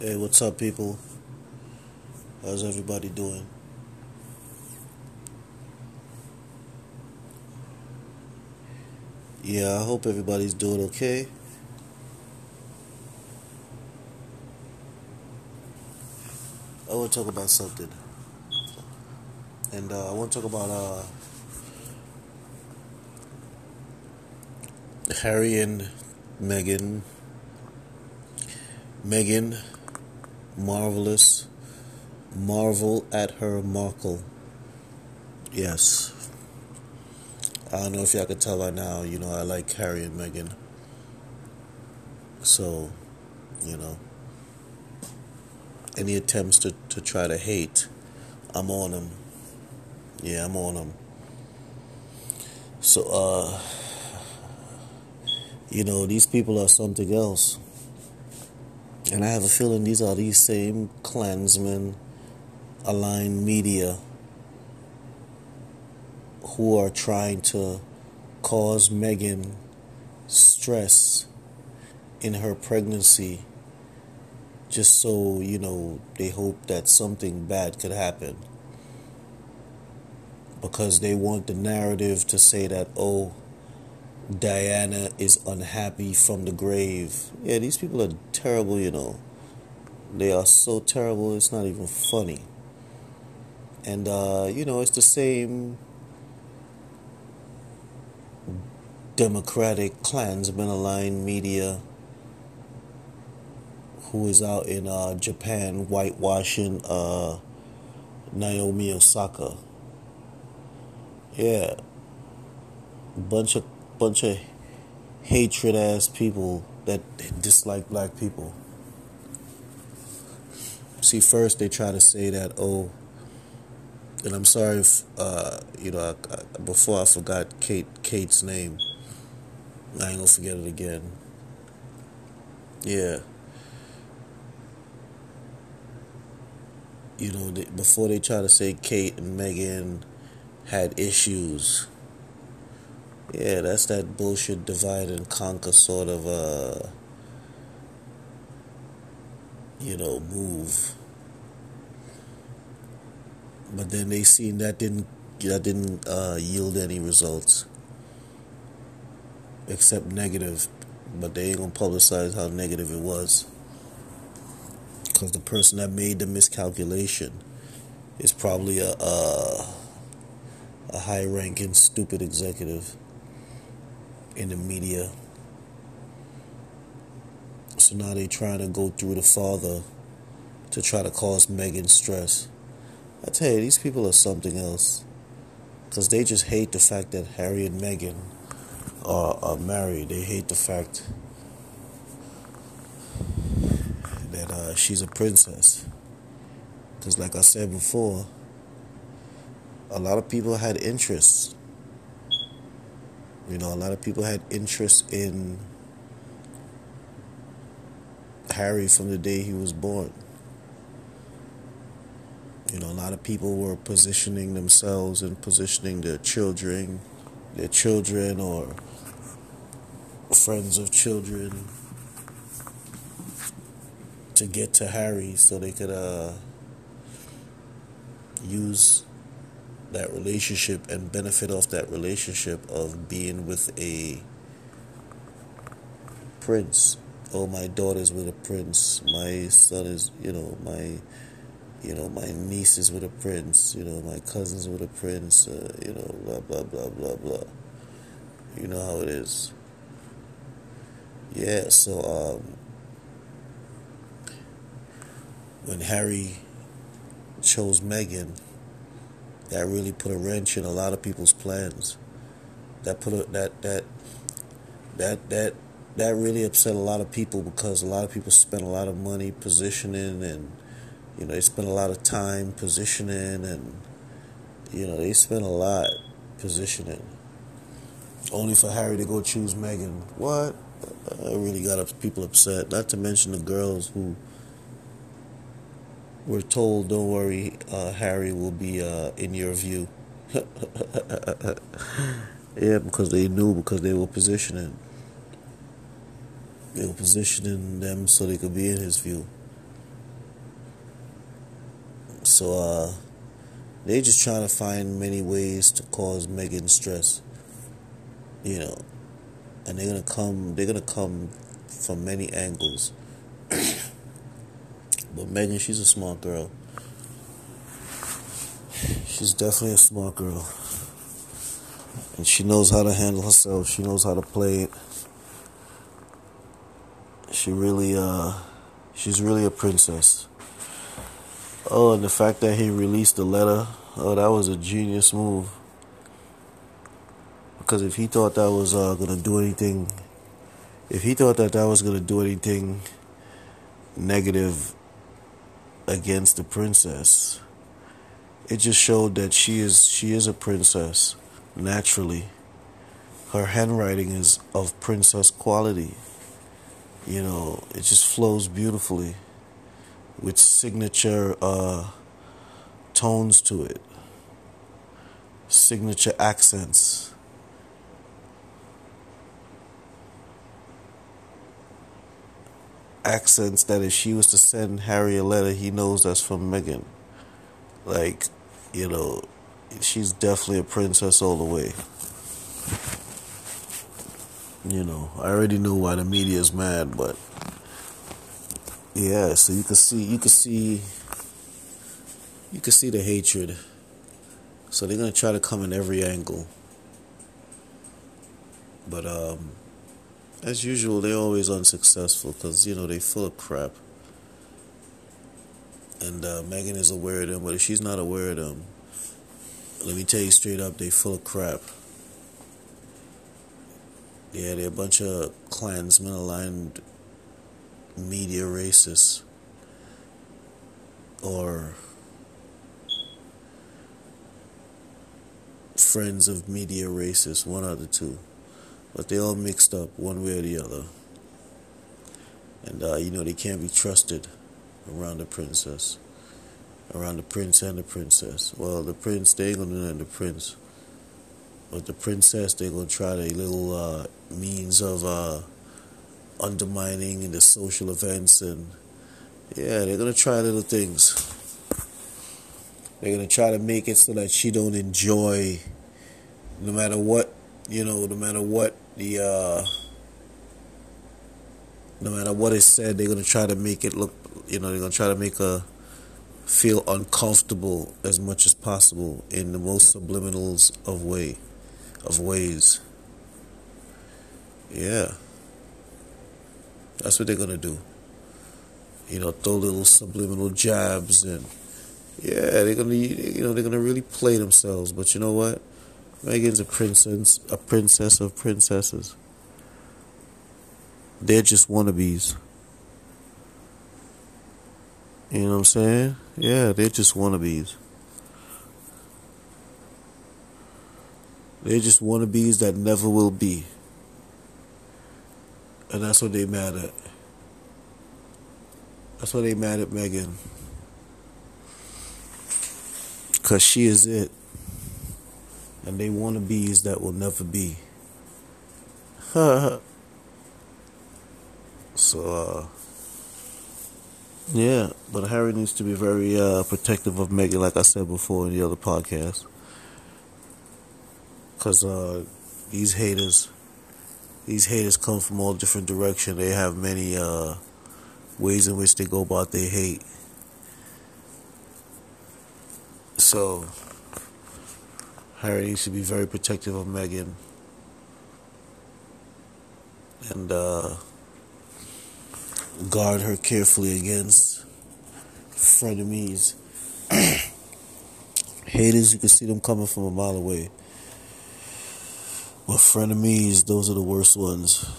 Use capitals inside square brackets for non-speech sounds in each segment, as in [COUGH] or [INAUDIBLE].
Hey, what's up, people? How's everybody doing? Yeah, I hope everybody's doing okay. I want to talk about something, and uh, I want to talk about uh, Harry and Meghan. Meghan, marvelous, marvel at her Markle. Yes, I don't know if y'all can tell by now. You know, I like Harry and Meghan, so you know. Any attempts to, to try to hate, I'm on them. Yeah, I'm on them. So, uh, you know, these people are something else. And I have a feeling these are these same Klansmen aligned media who are trying to cause Meghan stress in her pregnancy just so, you know, they hope that something bad could happen. Because they want the narrative to say that, oh, Diana is unhappy from the grave. Yeah, these people are terrible, you know. They are so terrible, it's not even funny. And, uh, you know, it's the same Democratic Klansmen aligned media who is out in uh, Japan whitewashing uh, Naomi Osaka. Yeah, bunch of bunch of hatred ass people that dislike black people. See, first they try to say that oh, and I'm sorry if uh, you know I, I, before I forgot Kate Kate's name. I ain't gonna forget it again. Yeah. you know, they, before they try to say Kate and Meghan had issues. Yeah, that's that bullshit divide and conquer sort of uh you know, move. But then they seen that didn't that didn't uh, yield any results. Except negative. But they ain't gonna publicize how negative it was because the person that made the miscalculation is probably a a, a high ranking stupid executive in the media. So now they're trying to go through the father to try to cause Meghan stress. I tell you, these people are something else. Because they just hate the fact that Harry and Meghan are, are married. They hate the fact that uh, she's a princess. Because, like I said before, a lot of people had interest. You know, a lot of people had interest in Harry from the day he was born. You know, a lot of people were positioning themselves and positioning their children, their children or friends of children to get to Harry so they could uh, use that relationship and benefit off that relationship of being with a prince. Oh, my daughter's with a prince. My son is, you know, my, you know, my niece is with a prince. You know, my cousin's with a prince. Uh, you know, blah blah blah blah blah. You know how it is. Yeah. So um, when Harry chose Meghan, that really put a wrench in a lot of people's plans. That put a, that that that that that really upset a lot of people because a lot of people spent a lot of money positioning and you know they spent a lot of time positioning and you know they spent a lot positioning only for Harry to go choose Meghan. What? I really got people upset. Not to mention the girls who we're told, don't worry, uh, Harry will be uh, in your view. [LAUGHS] yeah, because they knew, because they were positioning. They were positioning them so they could be in his view. So uh, they're just trying to find many ways to cause Meghan stress. You know, and they're gonna come. They're gonna come from many angles. [COUGHS] but Meghan, she's a smart girl. She's definitely a smart girl. And she knows how to handle herself. She knows how to play it. She really, uh, she's really a princess. Oh, and the fact that he released the letter, oh, that was a genius move. Because if he thought that was uh, gonna do anything, if he thought that that was gonna do anything negative against the princess, it just showed that she is she is a princess naturally. Her handwriting is of princess quality. You know, it just flows beautifully with signature uh, tones to it, signature accents. Accents that if she was to send Harry a letter, he knows that's from Meghan. Like, you know, she's definitely a princess all the way. You know, I already know why the media is mad, but yeah, so you can see you can see you can see the hatred. So they're gonna try to come in every angle. But um as usual, they're always unsuccessful because you know they full of crap. And uh, Meghan is aware of them, but if she's not aware of them, let me tell you straight up, they full of crap. Yeah, they're a bunch of Klansmen aligned media racists. Or friends of media racists, one of the two. But they all mixed up one way or the other. And, uh, you know, they can't be trusted around the princess around the prince and the princess. Well, the prince, they ain't gonna do the prince. But the princess, they gonna try their little uh, means of uh, undermining the social events and yeah, they're gonna try little things. They're gonna try to make it so that she don't enjoy, no matter what, you know, no matter what the, uh, no matter what is said, they're gonna try to make it look, you know, they're gonna try to make a feel uncomfortable as much as possible in the most subliminals of way of ways. Yeah. That's what they're gonna do. You know, throw little subliminal jabs and yeah, they're gonna you know, they're gonna really play themselves. But you know what? Meghan's a princess a princess of princesses. They're just wannabes. You know what I'm saying? Yeah, they're just wannabes. They're just wannabes that never will be. And that's what they mad at. That's why they mad at Meghan. Because she is it. And they wannabes that will never be. [LAUGHS] so, uh, yeah, but Harry needs to be very uh, protective of Meghan, like I said before in the other podcast. Because uh, these haters, these haters come from all different directions. They have many uh, ways in which they go about their hate. So, Harry needs to be very protective of Meghan. And, uh, guard her carefully against frenemies. [CLEARS THROAT] Haters, you can see them coming from a mile away. But frenemies, those are the worst ones.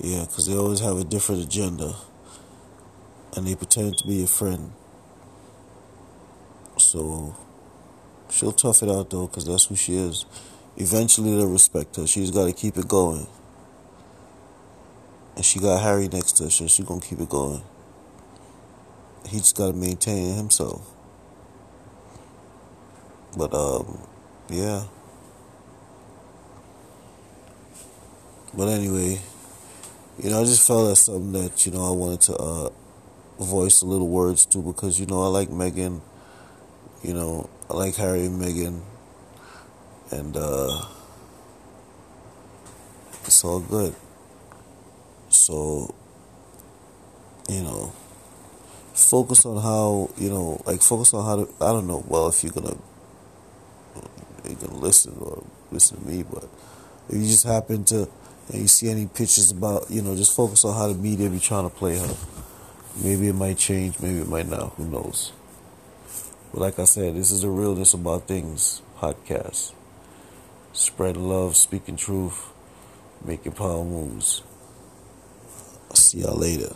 Yeah, because they always have a different agenda. And they pretend to be your friend. So, she'll tough it out though, because that's who she is. Eventually, they'll respect her. She's got to keep it going. And she got Harry next to her, so she's gonna keep it going. He just gotta maintain himself. But um, yeah. But anyway, you know, I just felt that's something that, you know, I wanted to uh, voice a little words to because, you know, I like Meghan, You know, I like Harry and Meghan, and uh, it's all good. So, you know, focus on how you know, like focus on how to. I don't know. Well, if you're gonna you're gonna listen or listen to me, but if you just happen to and you see any pictures about, you know, just focus on how the media be trying to play her. Maybe it might change, maybe it might not. Who knows? But like I said, this is the realness about things podcast. Spread love, speaking truth, making power moves. I'll see y'all later.